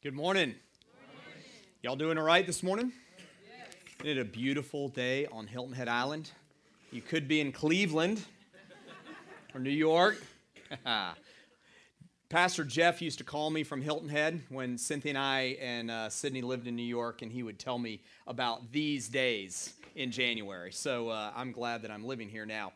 Good morning. Y'all doing all right this morning? Isn't it a beautiful day on Hilton Head Island? You could be in Cleveland or New York. Pastor Jeff used to call me from Hilton Head when Cynthia and I and uh, Sydney lived in New York, and he would tell me about these days in January. So uh, I'm glad that I'm living here now.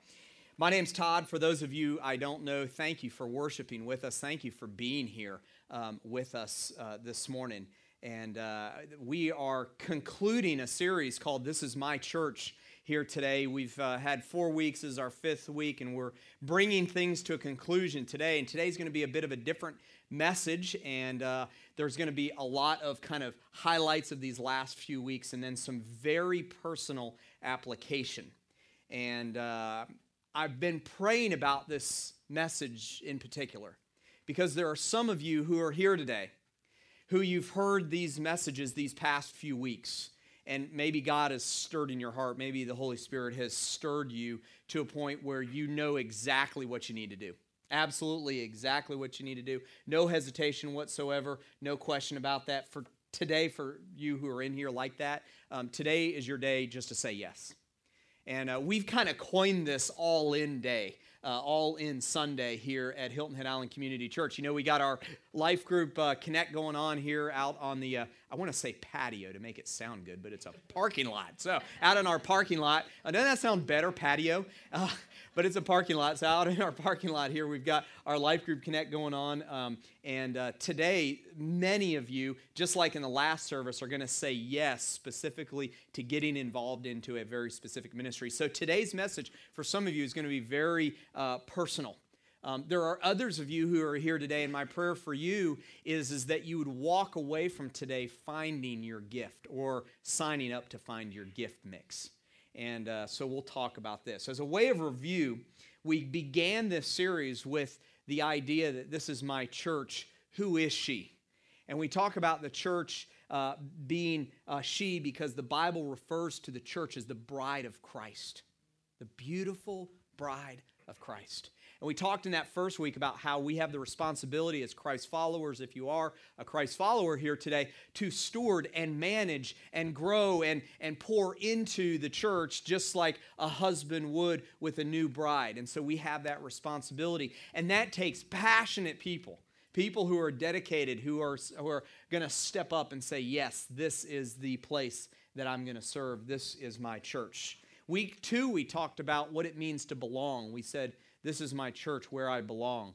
My name's Todd. For those of you I don't know, thank you for worshiping with us. Thank you for being here um, with us uh, this morning. And uh, we are concluding a series called This Is My Church here today. We've uh, had four weeks as our fifth week, and we're bringing things to a conclusion today. And today's going to be a bit of a different message, and uh, there's going to be a lot of kind of highlights of these last few weeks, and then some very personal application. And uh, I've been praying about this message in particular because there are some of you who are here today who you've heard these messages these past few weeks. And maybe God has stirred in your heart. Maybe the Holy Spirit has stirred you to a point where you know exactly what you need to do. Absolutely exactly what you need to do. No hesitation whatsoever. No question about that. For today, for you who are in here like that, um, today is your day just to say yes. And uh, we've kind of coined this all in day uh, all in Sunday here at Hilton Head Island Community Church. You know, we got our life group uh, connect going on here out on the, uh, I want to say patio to make it sound good, but it's a parking lot. So, out in our parking lot, doesn't that sound better, patio? Uh, but it's a parking lot. So out in our parking lot here, we've got our Life Group Connect going on. Um, and uh, today, many of you, just like in the last service, are going to say yes specifically to getting involved into a very specific ministry. So today's message for some of you is going to be very uh, personal. Um, there are others of you who are here today, and my prayer for you is, is that you would walk away from today finding your gift or signing up to find your gift mix. And uh, so we'll talk about this. As a way of review, we began this series with the idea that this is my church. Who is she? And we talk about the church uh, being uh, she because the Bible refers to the church as the bride of Christ, the beautiful bride of Christ. And we talked in that first week about how we have the responsibility as Christ followers, if you are a Christ follower here today, to steward and manage and grow and, and pour into the church just like a husband would with a new bride. And so we have that responsibility. And that takes passionate people people who are dedicated, who are, who are going to step up and say, Yes, this is the place that I'm going to serve. This is my church. Week two, we talked about what it means to belong. We said this is my church where I belong.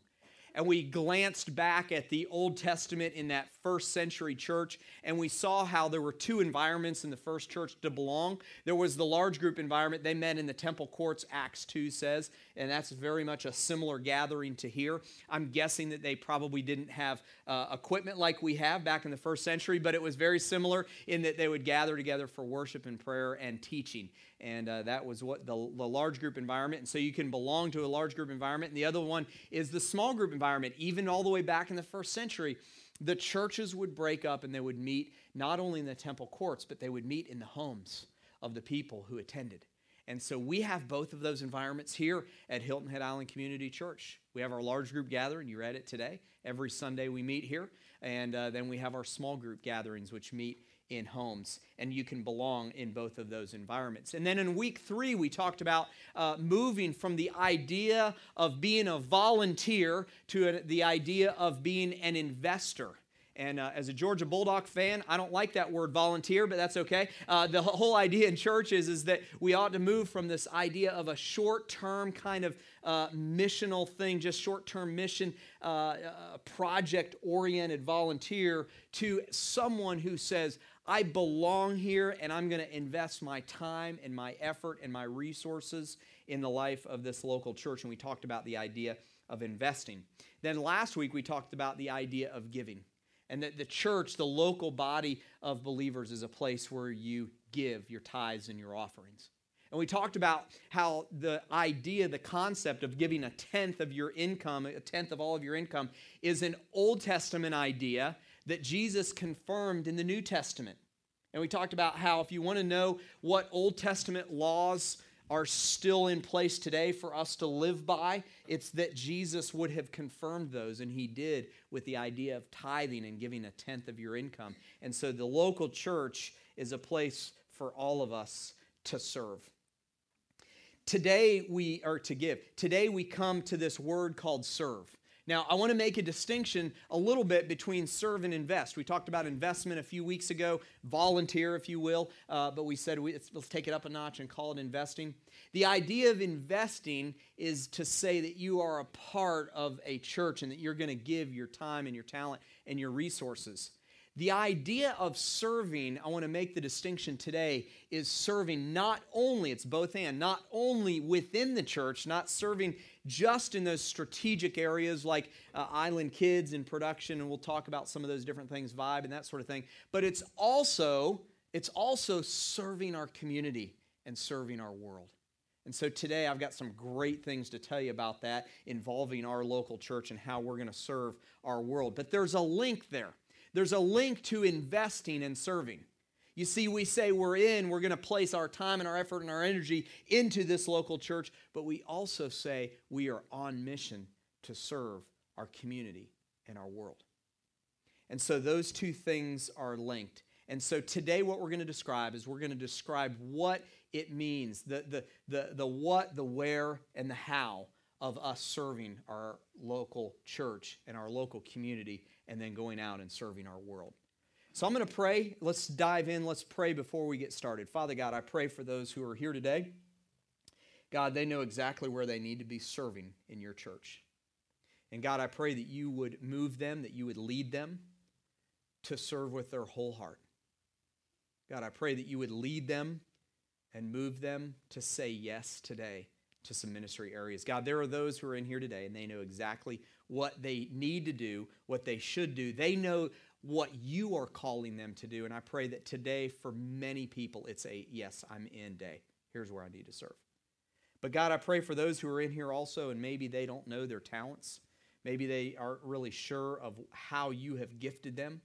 And we glanced back at the Old Testament in that first century church, and we saw how there were two environments in the first church to belong. There was the large group environment, they met in the temple courts, Acts 2 says, and that's very much a similar gathering to here. I'm guessing that they probably didn't have uh, equipment like we have back in the first century, but it was very similar in that they would gather together for worship and prayer and teaching and uh, that was what the, the large group environment and so you can belong to a large group environment and the other one is the small group environment even all the way back in the first century the churches would break up and they would meet not only in the temple courts but they would meet in the homes of the people who attended and so we have both of those environments here at Hilton Head Island Community Church. We have our large group gathering, you read it today. Every Sunday we meet here. And uh, then we have our small group gatherings, which meet in homes, and you can belong in both of those environments. And then in week three, we talked about uh, moving from the idea of being a volunteer to a, the idea of being an investor. And uh, as a Georgia Bulldog fan, I don't like that word volunteer, but that's okay. Uh, the whole idea in church is, is that we ought to move from this idea of a short term kind of uh, missional thing, just short term mission, uh, uh, project oriented volunteer, to someone who says, I belong here and I'm going to invest my time and my effort and my resources in the life of this local church. And we talked about the idea of investing. Then last week we talked about the idea of giving. And that the church, the local body of believers, is a place where you give your tithes and your offerings. And we talked about how the idea, the concept of giving a tenth of your income, a tenth of all of your income, is an Old Testament idea that Jesus confirmed in the New Testament. And we talked about how if you want to know what Old Testament laws are still in place today for us to live by. It's that Jesus would have confirmed those, and he did with the idea of tithing and giving a tenth of your income. And so the local church is a place for all of us to serve. Today we are to give. Today we come to this word called serve. Now, I want to make a distinction a little bit between serve and invest. We talked about investment a few weeks ago, volunteer, if you will, uh, but we said we, let's take it up a notch and call it investing. The idea of investing is to say that you are a part of a church and that you're going to give your time and your talent and your resources. The idea of serving, I want to make the distinction today, is serving not only, it's both and, not only within the church, not serving just in those strategic areas like uh, Island Kids and production, and we'll talk about some of those different things, vibe and that sort of thing, but it's also, it's also serving our community and serving our world. And so today I've got some great things to tell you about that involving our local church and how we're going to serve our world. But there's a link there there's a link to investing and serving. You see, we say we're in, we're going to place our time and our effort and our energy into this local church, but we also say we are on mission to serve our community and our world. And so those two things are linked. And so today, what we're going to describe is we're going to describe what it means the, the, the, the what, the where, and the how of us serving our local church and our local community and then going out and serving our world. So I'm going to pray. Let's dive in. Let's pray before we get started. Father God, I pray for those who are here today. God, they know exactly where they need to be serving in your church. And God, I pray that you would move them, that you would lead them to serve with their whole heart. God, I pray that you would lead them and move them to say yes today to some ministry areas. God, there are those who are in here today and they know exactly what they need to do, what they should do. They know what you are calling them to do. And I pray that today, for many people, it's a yes, I'm in day. Here's where I need to serve. But God, I pray for those who are in here also, and maybe they don't know their talents. Maybe they aren't really sure of how you have gifted them,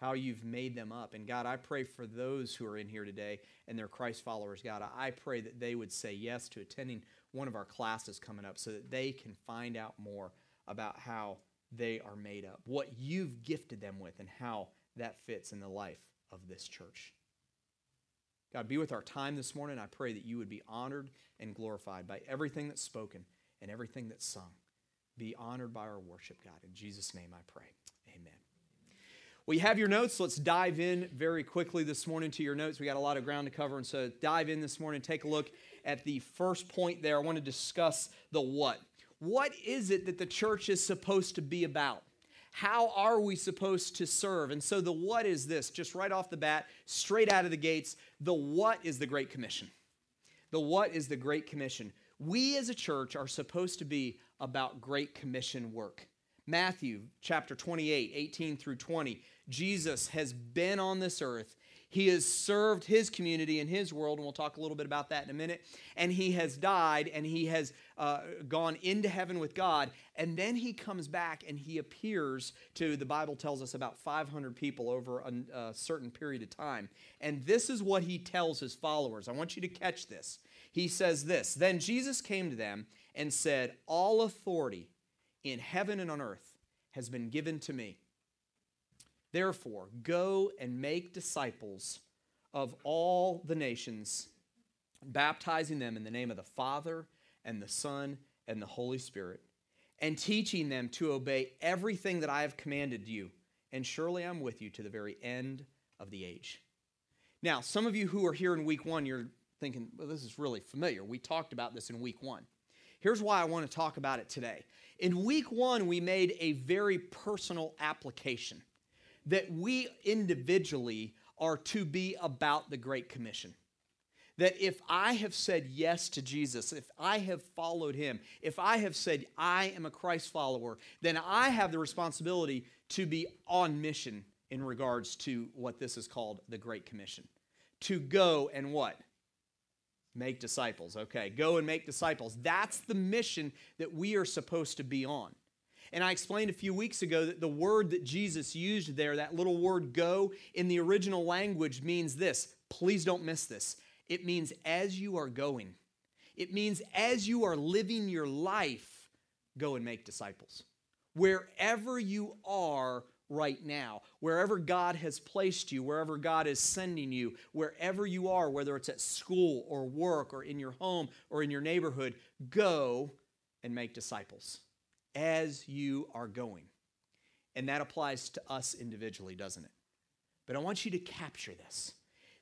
how you've made them up. And God, I pray for those who are in here today and they're Christ followers. God, I pray that they would say yes to attending one of our classes coming up so that they can find out more about how they are made up, what you've gifted them with, and how that fits in the life of this church. God, be with our time this morning. I pray that you would be honored and glorified by everything that's spoken and everything that's sung. Be honored by our worship, God. In Jesus' name I pray. Well, you have your notes. Let's dive in very quickly this morning to your notes. We got a lot of ground to cover, and so dive in this morning. Take a look at the first point there. I want to discuss the what what is it that the church is supposed to be about? How are we supposed to serve? And so the what is this, just right off the bat, straight out of the gates, the what is the Great Commission. The what is the Great Commission. We as a church are supposed to be about Great Commission work. Matthew chapter 28, 18 through 20. Jesus has been on this earth he has served his community and his world, and we'll talk a little bit about that in a minute. And he has died and he has uh, gone into heaven with God. And then he comes back and he appears to, the Bible tells us, about 500 people over a, a certain period of time. And this is what he tells his followers. I want you to catch this. He says this Then Jesus came to them and said, All authority in heaven and on earth has been given to me. Therefore, go and make disciples of all the nations, baptizing them in the name of the Father and the Son and the Holy Spirit, and teaching them to obey everything that I have commanded you. And surely I'm with you to the very end of the age. Now, some of you who are here in week one, you're thinking, well, this is really familiar. We talked about this in week one. Here's why I want to talk about it today. In week one, we made a very personal application that we individually are to be about the Great Commission. That if I have said yes to Jesus, if I have followed him, if I have said I am a Christ follower, then I have the responsibility to be on mission in regards to what this is called the Great Commission. To go and what? Make disciples. Okay, go and make disciples. That's the mission that we are supposed to be on. And I explained a few weeks ago that the word that Jesus used there, that little word go, in the original language means this. Please don't miss this. It means as you are going. It means as you are living your life, go and make disciples. Wherever you are right now, wherever God has placed you, wherever God is sending you, wherever you are, whether it's at school or work or in your home or in your neighborhood, go and make disciples as you are going. And that applies to us individually, doesn't it? But I want you to capture this.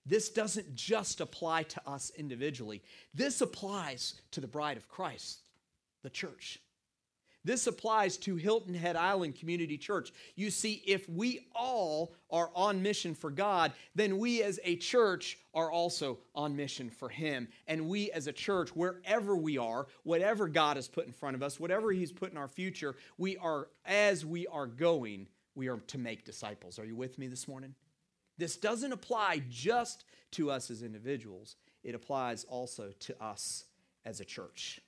This doesn't just apply to us individually, this applies to the bride of Christ, the church. This applies to Hilton Head Island Community Church. You see, if we all are on mission for God, then we as a church are also on mission for Him. And we as a church, wherever we are, whatever God has put in front of us, whatever He's put in our future, we are, as we are going, we are to make disciples. Are you with me this morning? This doesn't apply just to us as individuals, it applies also to us as a church.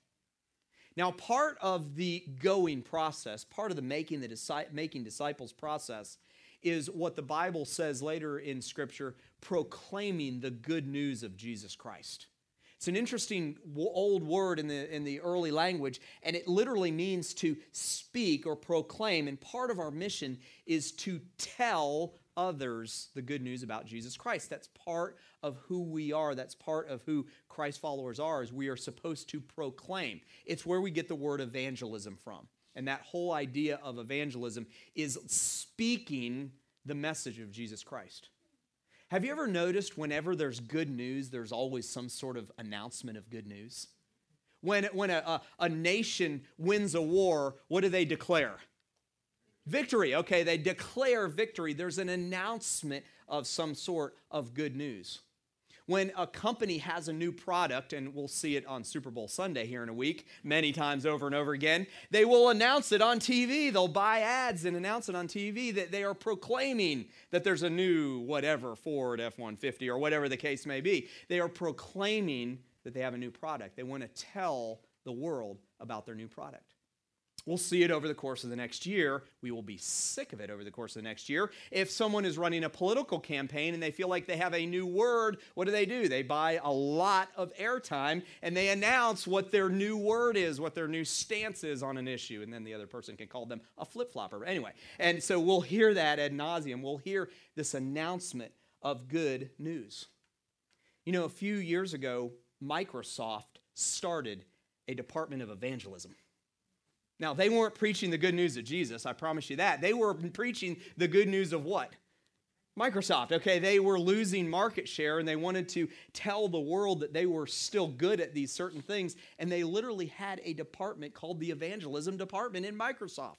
Now, part of the going process, part of the making the making disciples process, is what the Bible says later in Scripture, proclaiming the good news of Jesus Christ. It's an interesting old word in the, in the early language, and it literally means to speak or proclaim. And part of our mission is to tell others the good news about Jesus Christ. That's part of who we are. That's part of who Christ followers are is we are supposed to proclaim. It's where we get the word evangelism from. And that whole idea of evangelism is speaking the message of Jesus Christ. Have you ever noticed whenever there's good news, there's always some sort of announcement of good news? When, when a, a, a nation wins a war, what do they declare? Victory. Okay, they declare victory. There's an announcement of some sort of good news. When a company has a new product, and we'll see it on Super Bowl Sunday here in a week, many times over and over again, they will announce it on TV. They'll buy ads and announce it on TV that they are proclaiming that there's a new whatever Ford F 150 or whatever the case may be. They are proclaiming that they have a new product. They want to tell the world about their new product. We'll see it over the course of the next year. We will be sick of it over the course of the next year. If someone is running a political campaign and they feel like they have a new word, what do they do? They buy a lot of airtime and they announce what their new word is, what their new stance is on an issue, and then the other person can call them a flip flopper. Anyway, and so we'll hear that ad nauseum. We'll hear this announcement of good news. You know, a few years ago, Microsoft started a department of evangelism. Now, they weren't preaching the good news of Jesus, I promise you that. They were preaching the good news of what? Microsoft, okay, they were losing market share and they wanted to tell the world that they were still good at these certain things. And they literally had a department called the evangelism department in Microsoft.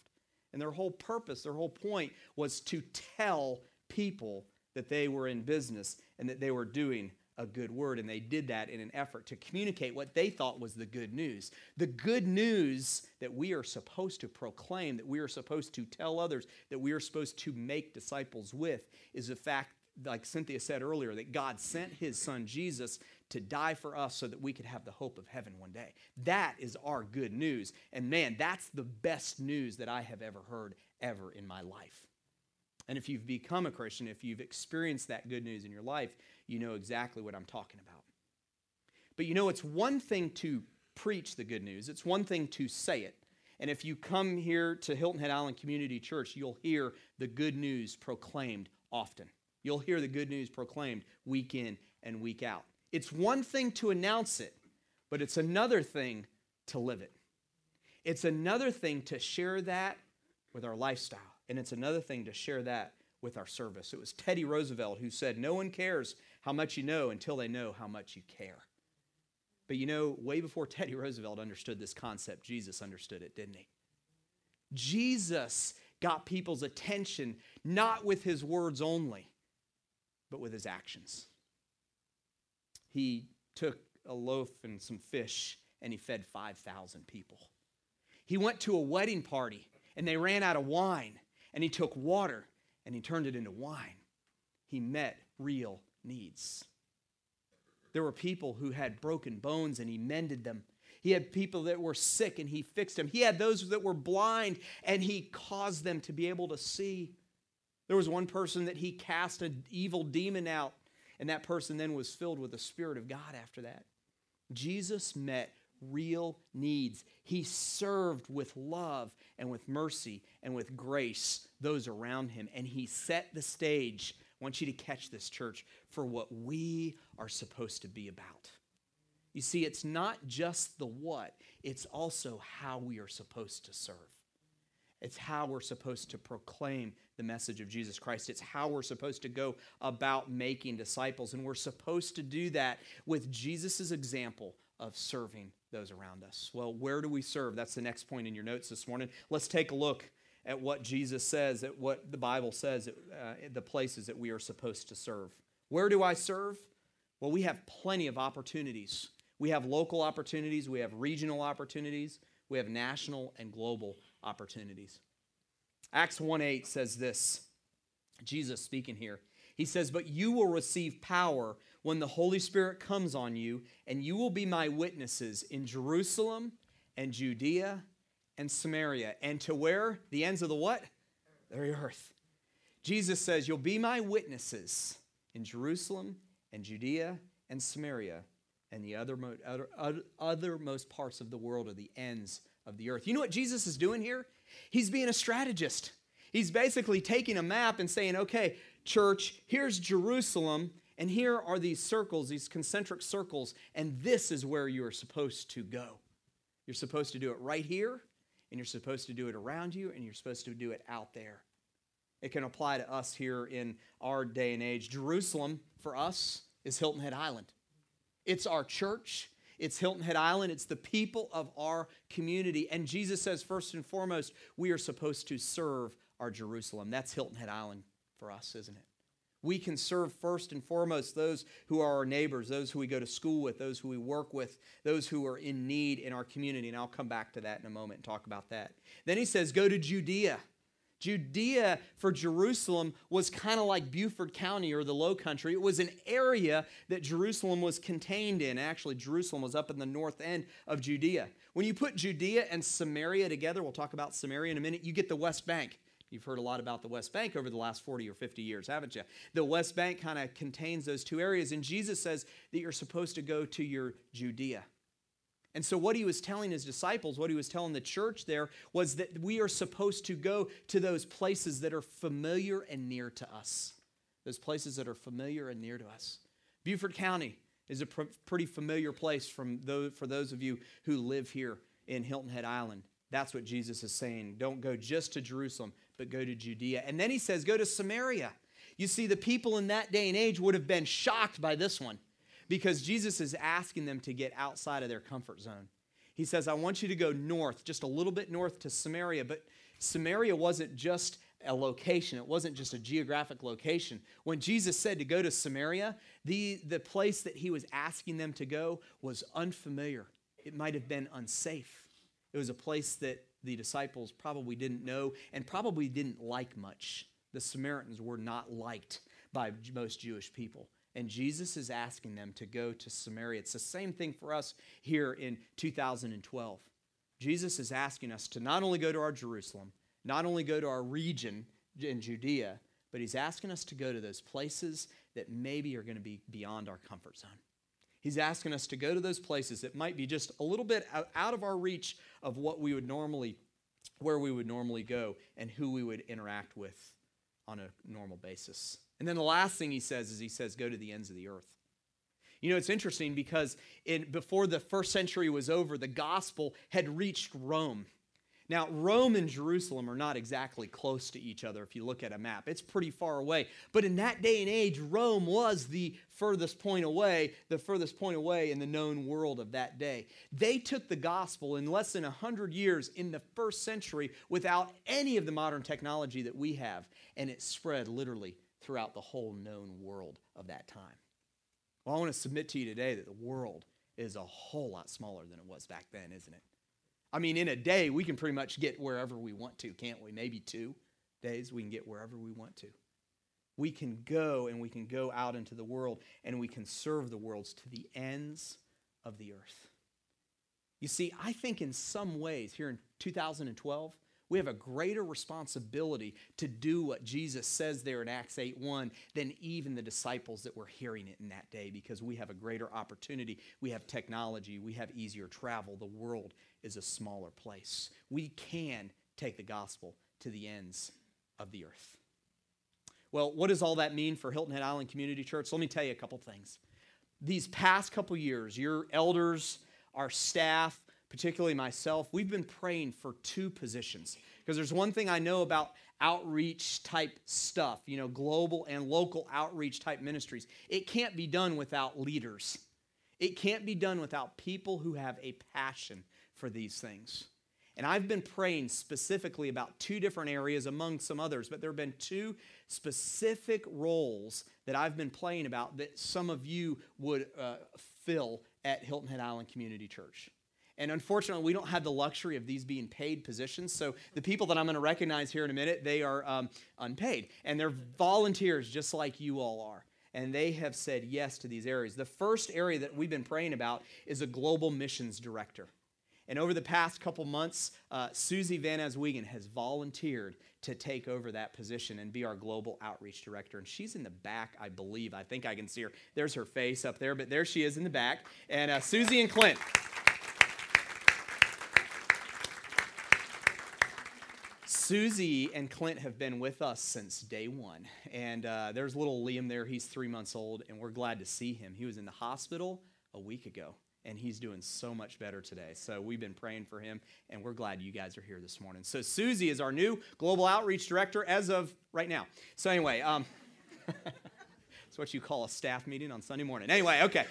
And their whole purpose, their whole point was to tell people that they were in business and that they were doing a good word, and they did that in an effort to communicate what they thought was the good news. The good news that we are supposed to proclaim, that we are supposed to tell others, that we are supposed to make disciples with, is the fact, like Cynthia said earlier, that God sent his son Jesus to die for us so that we could have the hope of heaven one day. That is our good news. And man, that's the best news that I have ever heard ever in my life. And if you've become a Christian, if you've experienced that good news in your life, you know exactly what I'm talking about. But you know, it's one thing to preach the good news, it's one thing to say it. And if you come here to Hilton Head Island Community Church, you'll hear the good news proclaimed often. You'll hear the good news proclaimed week in and week out. It's one thing to announce it, but it's another thing to live it. It's another thing to share that with our lifestyle, and it's another thing to share that with our service. It was Teddy Roosevelt who said, No one cares how much you know until they know how much you care. But you know, way before Teddy Roosevelt understood this concept, Jesus understood it, didn't he? Jesus got people's attention not with his words only, but with his actions. He took a loaf and some fish and he fed 5,000 people. He went to a wedding party and they ran out of wine and he took water and he turned it into wine. He met real needs. There were people who had broken bones and he mended them. He had people that were sick and he fixed them. He had those that were blind and he caused them to be able to see. There was one person that he cast an evil demon out and that person then was filled with the Spirit of God after that. Jesus met real needs. He served with love and with mercy and with grace those around him, and he set the stage. I want you to catch this, church, for what we are supposed to be about. You see, it's not just the what, it's also how we are supposed to serve. It's how we're supposed to proclaim the message of Jesus Christ. It's how we're supposed to go about making disciples. And we're supposed to do that with Jesus' example of serving those around us. Well, where do we serve? That's the next point in your notes this morning. Let's take a look at what Jesus says, at what the Bible says, uh, the places that we are supposed to serve. Where do I serve? Well, we have plenty of opportunities. We have local opportunities, we have regional opportunities, we have national and global opportunities. Acts 1 8 says this Jesus speaking here. He says, But you will receive power when the Holy Spirit comes on you, and you will be my witnesses in Jerusalem and Judea and Samaria. And to where? The ends of the what? The earth. Jesus says, You'll be my witnesses in Jerusalem and Judea and Samaria and the other, other, othermost parts of the world or the ends of the earth. You know what Jesus is doing here? He's being a strategist. He's basically taking a map and saying, okay, church, here's Jerusalem, and here are these circles, these concentric circles, and this is where you are supposed to go. You're supposed to do it right here, and you're supposed to do it around you, and you're supposed to do it out there. It can apply to us here in our day and age. Jerusalem, for us, is Hilton Head Island. It's our church, it's Hilton Head Island, it's the people of our community. And Jesus says, first and foremost, we are supposed to serve our Jerusalem. That's Hilton Head Island for us, isn't it? We can serve first and foremost those who are our neighbors, those who we go to school with, those who we work with, those who are in need in our community. And I'll come back to that in a moment and talk about that. Then he says, Go to Judea. Judea for Jerusalem was kind of like Beaufort County or the Low Country. It was an area that Jerusalem was contained in. Actually, Jerusalem was up in the north end of Judea. When you put Judea and Samaria together, we'll talk about Samaria in a minute, you get the West Bank. You've heard a lot about the West Bank over the last 40 or 50 years, haven't you? The West Bank kind of contains those two areas, and Jesus says that you're supposed to go to your Judea. And so, what he was telling his disciples, what he was telling the church there, was that we are supposed to go to those places that are familiar and near to us. Those places that are familiar and near to us. Beaufort County is a pr- pretty familiar place from those, for those of you who live here in Hilton Head Island. That's what Jesus is saying. Don't go just to Jerusalem, but go to Judea. And then he says, go to Samaria. You see, the people in that day and age would have been shocked by this one because Jesus is asking them to get outside of their comfort zone. He says, I want you to go north, just a little bit north to Samaria. But Samaria wasn't just a location, it wasn't just a geographic location. When Jesus said to go to Samaria, the, the place that he was asking them to go was unfamiliar. It might have been unsafe. It was a place that the disciples probably didn't know and probably didn't like much. The Samaritans were not liked by most Jewish people. And Jesus is asking them to go to Samaria. It's the same thing for us here in 2012. Jesus is asking us to not only go to our Jerusalem, not only go to our region in Judea, but he's asking us to go to those places that maybe are going to be beyond our comfort zone. He's asking us to go to those places that might be just a little bit out of our reach of what we would normally, where we would normally go and who we would interact with on a normal basis. And then the last thing he says is he says, go to the ends of the earth. You know, it's interesting because in, before the first century was over, the gospel had reached Rome. Now, Rome and Jerusalem are not exactly close to each other if you look at a map. It's pretty far away. But in that day and age, Rome was the furthest point away, the furthest point away in the known world of that day. They took the gospel in less than 100 years in the first century without any of the modern technology that we have, and it spread literally throughout the whole known world of that time. Well, I want to submit to you today that the world is a whole lot smaller than it was back then, isn't it? I mean, in a day, we can pretty much get wherever we want to, can't we? Maybe two days, we can get wherever we want to. We can go and we can go out into the world and we can serve the worlds to the ends of the earth. You see, I think in some ways, here in 2012, We have a greater responsibility to do what Jesus says there in Acts 8 1 than even the disciples that were hearing it in that day because we have a greater opportunity. We have technology, we have easier travel. The world is a smaller place. We can take the gospel to the ends of the earth. Well, what does all that mean for Hilton Head Island Community Church? Let me tell you a couple things. These past couple years, your elders, our staff, particularly myself, we've been praying for two positions. Because there's one thing I know about outreach type stuff, you know, global and local outreach type ministries. It can't be done without leaders, it can't be done without people who have a passion for these things. And I've been praying specifically about two different areas among some others, but there have been two specific roles that I've been praying about that some of you would uh, fill at Hilton Head Island Community Church. And unfortunately, we don't have the luxury of these being paid positions. So the people that I'm going to recognize here in a minute, they are um, unpaid. And they're volunteers just like you all are. And they have said yes to these areas. The first area that we've been praying about is a global missions director. And over the past couple months, uh, Susie Van Aswegen has volunteered to take over that position and be our global outreach director. And she's in the back, I believe. I think I can see her. There's her face up there, but there she is in the back. And uh, Susie and Clint. Susie and Clint have been with us since day one. And uh, there's little Liam there. He's three months old, and we're glad to see him. He was in the hospital a week ago and he's doing so much better today. So we've been praying for him, and we're glad you guys are here this morning. So Susie is our new global outreach director as of right now. So anyway, um, it's what you call a staff meeting on Sunday morning. Anyway, okay.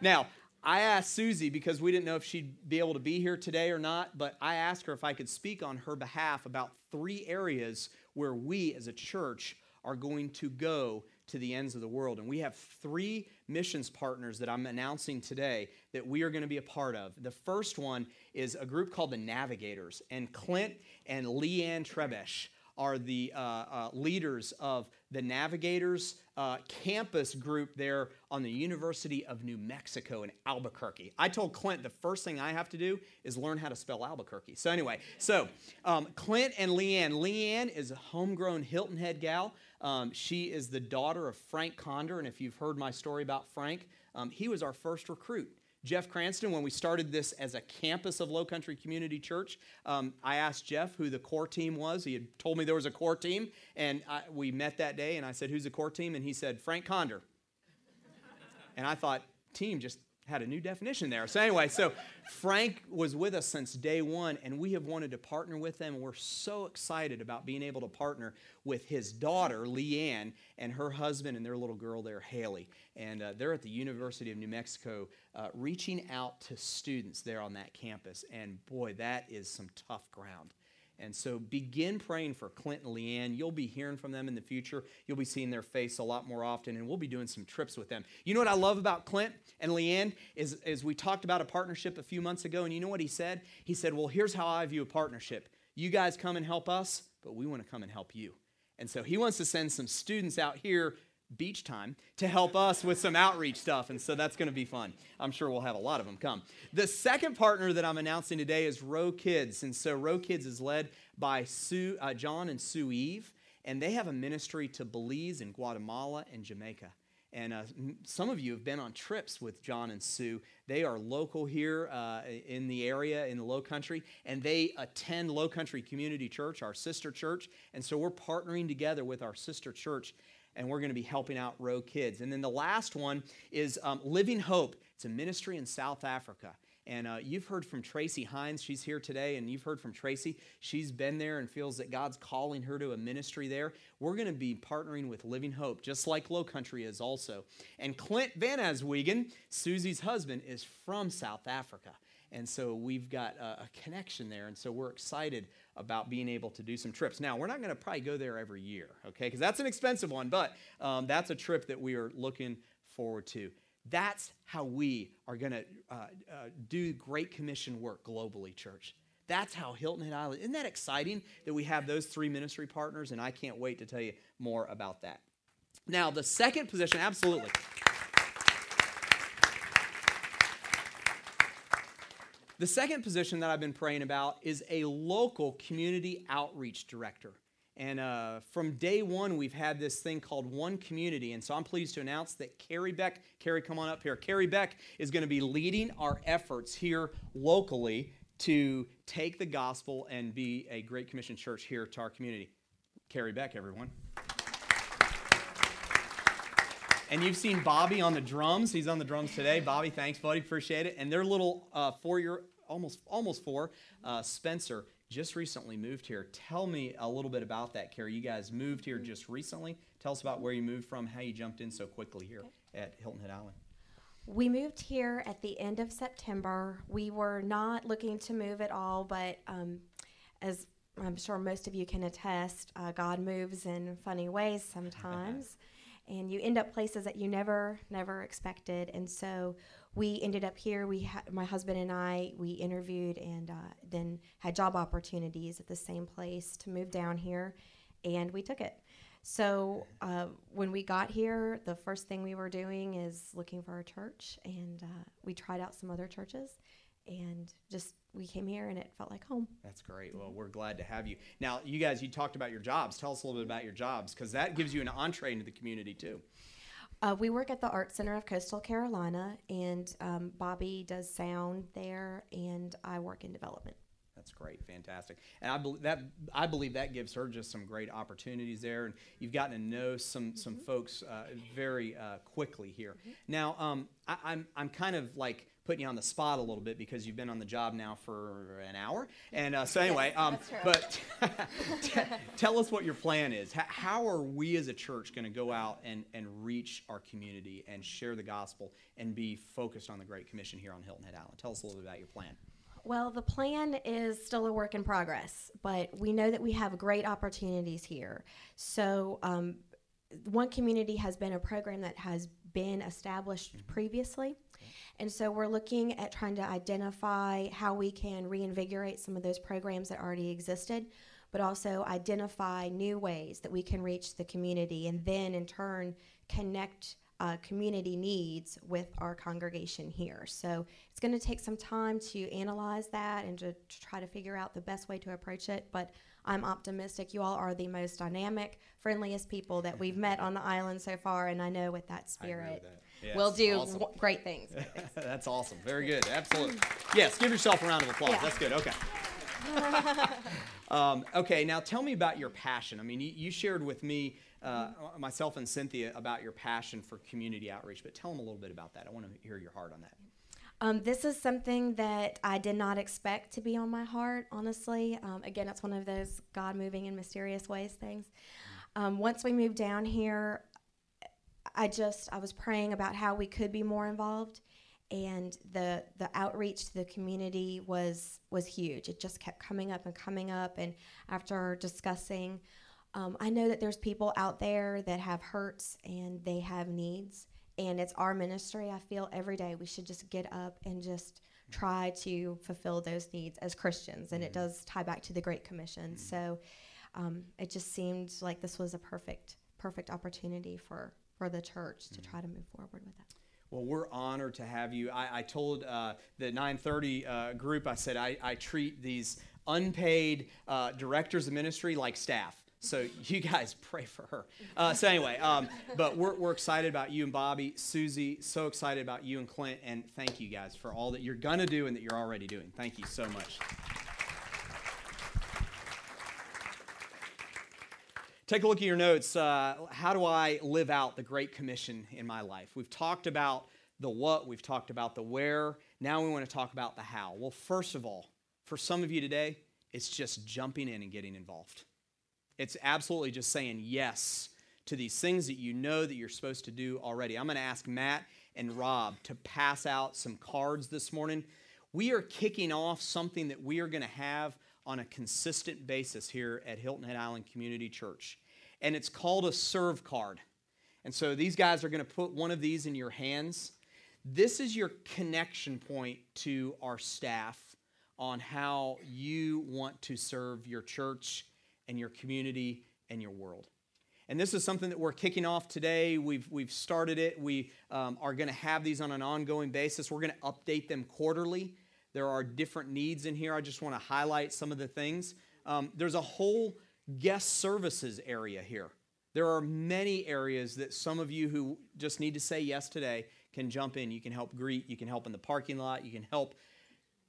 now I asked Susie because we didn't know if she'd be able to be here today or not, but I asked her if I could speak on her behalf about three areas where we as a church are going to go to the ends of the world. And we have three missions partners that I'm announcing today that we are going to be a part of. The first one is a group called the Navigators, and Clint and Leanne Trebesh are the uh, uh, leaders of the Navigators uh, campus group there on the University of New Mexico in Albuquerque. I told Clint the first thing I have to do is learn how to spell Albuquerque. So, anyway, so um, Clint and Leanne. Leanne is a homegrown Hilton Head gal. Um, she is the daughter of Frank Conder, and if you've heard my story about Frank, um, he was our first recruit. Jeff Cranston, when we started this as a campus of Low Country Community Church, um, I asked Jeff who the core team was. He had told me there was a core team, and I, we met that day, and I said, Who's the core team? And he said, Frank Conder. and I thought, Team just had a new definition there. So, anyway, so Frank was with us since day one, and we have wanted to partner with them. We're so excited about being able to partner with his daughter, Leanne, and her husband and their little girl there, Haley. And uh, they're at the University of New Mexico uh, reaching out to students there on that campus. And boy, that is some tough ground. And so begin praying for Clint and Leanne. You'll be hearing from them in the future. You'll be seeing their face a lot more often, and we'll be doing some trips with them. You know what I love about Clint and Leanne is, is we talked about a partnership a few months ago, and you know what he said? He said, Well, here's how I view a partnership. You guys come and help us, but we want to come and help you. And so he wants to send some students out here beach time to help us with some outreach stuff. And so that's going to be fun. I'm sure we'll have a lot of them come. The second partner that I'm announcing today is Row Kids. And so Row Kids is led by Sue, uh, John and Sue Eve. And they have a ministry to Belize and Guatemala and Jamaica. And uh, some of you have been on trips with John and Sue. They are local here uh, in the area, in the Low Country, and they attend Low Country Community Church, our sister church. And so we're partnering together with our sister church and we're going to be helping out Row Kids. And then the last one is um, Living Hope. It's a ministry in South Africa. And uh, you've heard from Tracy Hines. She's here today, and you've heard from Tracy. She's been there and feels that God's calling her to a ministry there. We're going to be partnering with Living Hope, just like Low Country is also. And Clint Van Aswegen, Susie's husband, is from South Africa. And so we've got a, a connection there. And so we're excited about being able to do some trips. Now, we're not going to probably go there every year, okay? Because that's an expensive one, but um, that's a trip that we are looking forward to. That's how we are going to uh, uh, do Great Commission work globally, church. That's how Hilton Head Island. Isn't that exciting that we have those three ministry partners? And I can't wait to tell you more about that. Now, the second position, absolutely. The second position that I've been praying about is a local community outreach director. And uh, from day one, we've had this thing called One Community. And so I'm pleased to announce that Carrie Beck, Carrie, come on up here. Carrie Beck is going to be leading our efforts here locally to take the gospel and be a Great Commission church here to our community. Carrie Beck, everyone. And you've seen Bobby on the drums. He's on the drums today. Bobby, thanks, buddy. Appreciate it. And their little uh, four-year, almost almost four, uh, Spencer just recently moved here. Tell me a little bit about that, Carrie. You guys moved here just recently. Tell us about where you moved from, how you jumped in so quickly here at Hilton Head Island. We moved here at the end of September. We were not looking to move at all, but um, as I'm sure most of you can attest, uh, God moves in funny ways sometimes. And you end up places that you never, never expected. And so we ended up here. We ha- my husband and I we interviewed and uh, then had job opportunities at the same place to move down here, and we took it. So uh, when we got here, the first thing we were doing is looking for a church, and uh, we tried out some other churches, and just we came here and it felt like home. That's great. Well, we're glad to have you. Now, you guys, you talked about your jobs. Tell us a little bit about your jobs because that gives you an entree into the community too. Uh, we work at the Art Center of Coastal Carolina, and um, Bobby does sound there, and I work in development. That's great, fantastic, and I believe that I believe that gives her just some great opportunities there, and you've gotten to know some some mm-hmm. folks uh, very uh, quickly here. Mm-hmm. Now, um, I, I'm I'm kind of like putting you on the spot a little bit because you've been on the job now for an hour. And uh, so, anyway, um, but t- tell us what your plan is. H- how are we as a church going to go out and, and reach our community and share the gospel and be focused on the Great Commission here on Hilton Head Island? Tell us a little bit about your plan. Well, the plan is still a work in progress, but we know that we have great opportunities here. So, um, one community has been a program that has been established mm-hmm. previously. And so we're looking at trying to identify how we can reinvigorate some of those programs that already existed, but also identify new ways that we can reach the community and then in turn connect uh, community needs with our congregation here. So it's going to take some time to analyze that and to, to, try to figure out the best way to approach it. But I'm optimistic. You all are the most dynamic, friendliest people that we've met on the island so far, and I know with that spirit. Yes, we'll do awesome. w- great things. That's awesome. Very good. Absolutely. Yes, give yourself a round of applause. Yeah. That's good. Okay. um, okay, now tell me about your passion. I mean, you, you shared with me, uh, myself and Cynthia, about your passion for community outreach, but tell them a little bit about that. I want to hear your heart on that. Um, this is something that I did not expect to be on my heart, honestly. Um, again, it's one of those God moving in mysterious ways things. Um, once we moved down here, I just I was praying about how we could be more involved, and the the outreach to the community was was huge. It just kept coming up and coming up, and after discussing, um, I know that there's people out there that have hurts and they have needs, and it's our ministry. I feel every day we should just get up and just try to fulfill those needs as Christians, and it mm-hmm. does tie back to the Great Commission. Mm-hmm. So um, it just seemed like this was a perfect perfect opportunity for for the church to mm-hmm. try to move forward with that. Well, we're honored to have you. I, I told uh, the 930 uh, group, I said, I, I treat these unpaid uh, directors of ministry like staff. So you guys pray for her. Uh, so anyway, um, but we're, we're excited about you and Bobby, Susie. So excited about you and Clint, and thank you guys for all that you're gonna do and that you're already doing. Thank you so much. Take a look at your notes. Uh, how do I live out the Great Commission in my life? We've talked about the what, we've talked about the where. Now we want to talk about the how. Well, first of all, for some of you today, it's just jumping in and getting involved. It's absolutely just saying yes to these things that you know that you're supposed to do already. I'm going to ask Matt and Rob to pass out some cards this morning. We are kicking off something that we are going to have on a consistent basis here at Hilton Head Island Community Church. And it's called a serve card. And so these guys are going to put one of these in your hands. This is your connection point to our staff on how you want to serve your church and your community and your world. And this is something that we're kicking off today. We've, we've started it. We um, are going to have these on an ongoing basis. We're going to update them quarterly There are different needs in here. I just want to highlight some of the things. Um, there's a whole guest services area here. There are many areas that some of you who just need to say yes today can jump in. You can help greet, you can help in the parking lot, you can help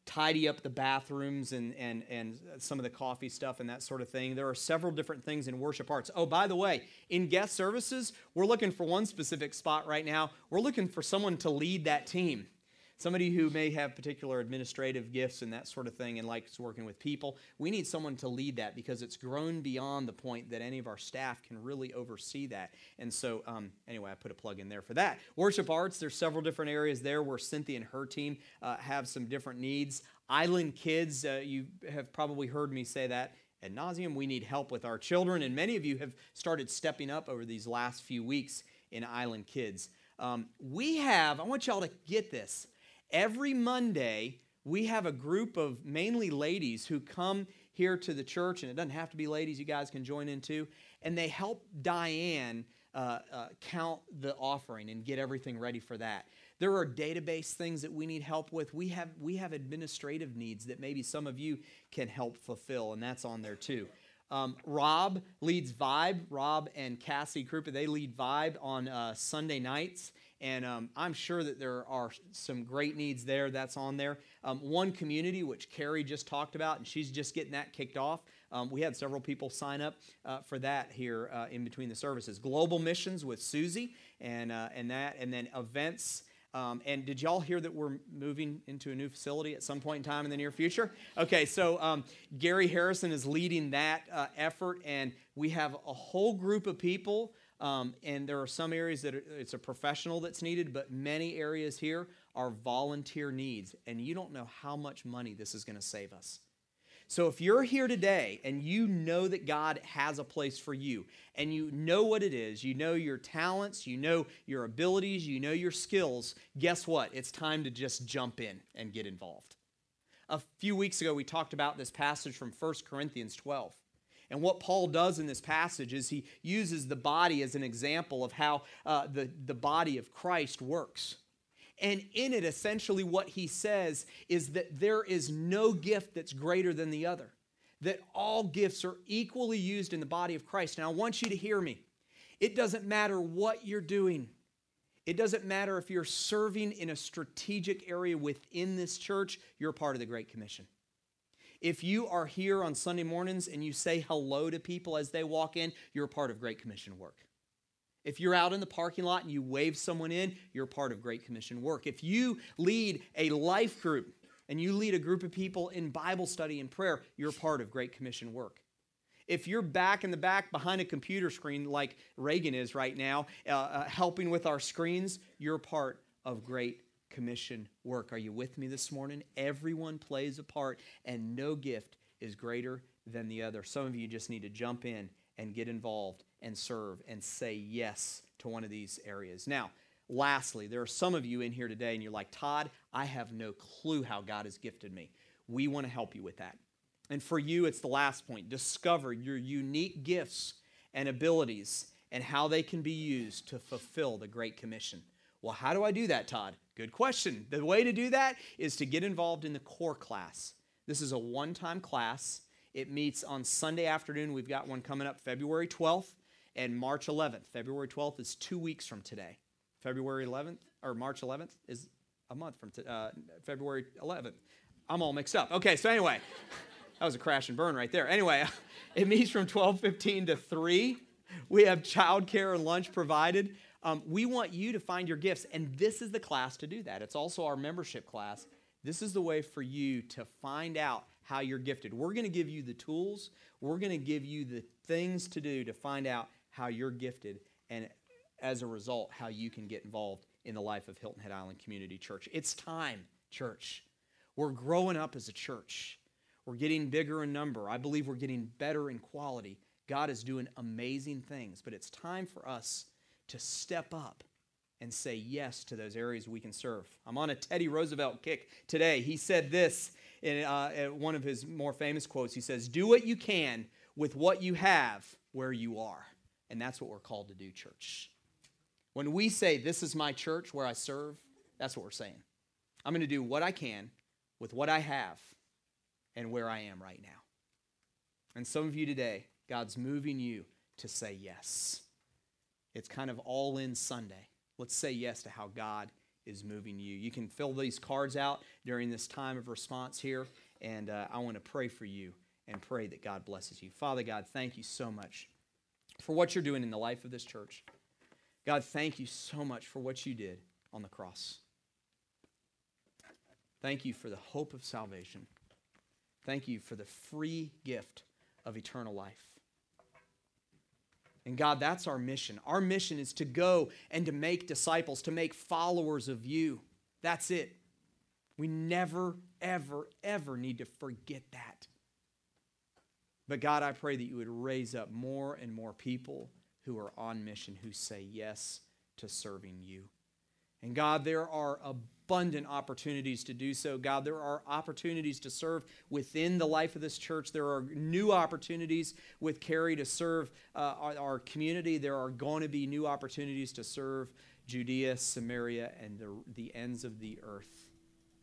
tidy up the bathrooms and, and, and some of the coffee stuff and that sort of thing. There are several different things in worship arts. Oh, by the way, in guest services, we're looking for one specific spot right now. We're looking for someone to lead that team somebody who may have particular administrative gifts and that sort of thing and likes working with people. We need someone to lead that because it's grown beyond the point that any of our staff can really oversee that. And so, um, anyway, I put a plug in there for that. Worship arts, there's several different areas there where Cynthia and her team uh, have some different needs. Island kids, uh, you have probably heard me say that ad nauseum. We need help with our children, and many of you have started stepping up over these last few weeks in Island Kids. Um, we have, I want y'all to get this. Every Monday, we have a group of mainly ladies who come here to the church, and it doesn't have to be ladies, you guys can join in too, and they help Diane uh, uh, count the offering and get everything ready for that. There are database things that we need help with. We have, we have administrative needs that maybe some of you can help fulfill, and that's on there too. Um, Rob leads Vibe. Rob and Cassie Krupa, they lead Vibe on uh, Sunday nights. And um, I'm sure that there are some great needs there that's on there. Um, one community, which Carrie just talked about, and she's just getting that kicked off. Um, we had several people sign up uh, for that here uh, in between the services. Global missions with Susie, and, uh, and that, and then events. Um, and did y'all hear that we're moving into a new facility at some point in time in the near future? Okay, so um, Gary Harrison is leading that uh, effort, and we have a whole group of people um, and there are some areas that it's a professional that's needed, but many areas here are volunteer needs. And you don't know how much money this is going to save us. So if you're here today and you know that God has a place for you and you know what it is, you know your talents, you know your abilities, you know your skills, guess what? It's time to just jump in and get involved. A few weeks ago, we talked about this passage from 1 Corinthians 12. And what Paul does in this passage is he uses the body as an example of how uh, the, the body of Christ works. And in it, essentially, what he says is that there is no gift that's greater than the other, that all gifts are equally used in the body of Christ. Now, I want you to hear me. It doesn't matter what you're doing, it doesn't matter if you're serving in a strategic area within this church, you're part of the Great Commission. If you are here on Sunday mornings and you say hello to people as they walk in, you're part of Great Commission work. If you're out in the parking lot and you wave someone in, you're part of Great Commission work. If you lead a life group and you lead a group of people in Bible study and prayer, you're part of Great Commission work. If you're back in the back behind a computer screen like Reagan is right now, uh, uh, helping with our screens, you're part of Great commission work. Are you with me this morning? Everyone plays a part, and no gift is greater than the other. Some of you just need to jump in and get involved and serve and say yes to one of these areas. Now, lastly, there are some of you in here today, and you're like, Todd, I have no clue how God has gifted me. We want to help you with that. And for you, it's the last point discover your unique gifts and abilities and how they can be used to fulfill the Great Commission. Well, how do I do that, Todd? Good question. The way to do that is to get involved in the core class. This is a one time class. It meets on Sunday afternoon. We've got one coming up February 12th and March 11th. February 12th is two weeks from today. February 11th or March 11th is a month from t- uh, February 11th. I'm all mixed up. Okay, so anyway, that was a crash and burn right there. Anyway, it meets from 12:15 to 3. We have childcare and lunch provided. Um, we want you to find your gifts, and this is the class to do that. It's also our membership class. This is the way for you to find out how you're gifted. We're going to give you the tools, we're going to give you the things to do to find out how you're gifted, and as a result, how you can get involved in the life of Hilton Head Island Community Church. It's time, church. We're growing up as a church. We're getting bigger in number. I believe we're getting better in quality. God is doing amazing things, but it's time for us to step up and say yes to those areas we can serve. I'm on a Teddy Roosevelt kick today. He said this in uh, one of his more famous quotes. He says, Do what you can with what you have where you are. And that's what we're called to do, church. When we say, This is my church where I serve, that's what we're saying. I'm going to do what I can with what I have and where I am right now. And some of you today, God's moving you to say yes. It's kind of all in Sunday. Let's say yes to how God is moving you. You can fill these cards out during this time of response here, and uh, I want to pray for you and pray that God blesses you. Father God, thank you so much for what you're doing in the life of this church. God, thank you so much for what you did on the cross. Thank you for the hope of salvation. Thank you for the free gift of eternal life. And God, that's our mission. Our mission is to go and to make disciples, to make followers of you. That's it. We never, ever, ever need to forget that. But God, I pray that you would raise up more and more people who are on mission, who say yes to serving you. And God, there are abundant opportunities to do so. God, there are opportunities to serve within the life of this church. There are new opportunities with Carrie to serve uh, our, our, community. There are going to be new opportunities to serve Judea, Samaria, and the, the ends of the earth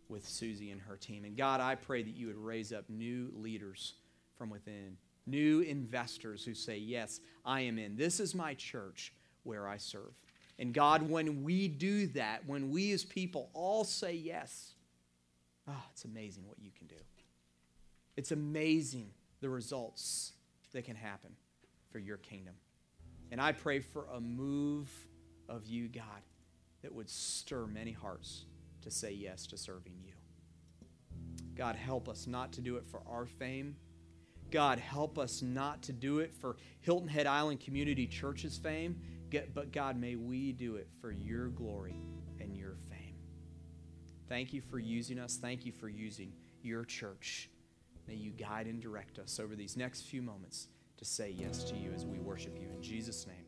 with Susie and her team. And God, I pray that you would raise up new leaders from within, new investors who say, Yes, I am in. This is my church where I serve. And God, when we do that, when we as people all say yes, oh, it's amazing what you can do. It's amazing the results that can happen for your kingdom. And I pray for a move of you, God, that would stir many hearts to say yes to serving you. God, help us not to do it for our fame. God, help us not to do it for Hilton Head Island Community Church's fame. But God, may we do it for your glory and your fame. Thank you for using us. Thank you for using your church. May you guide and direct us over these next few moments to say yes to you as we worship you. In Jesus' name.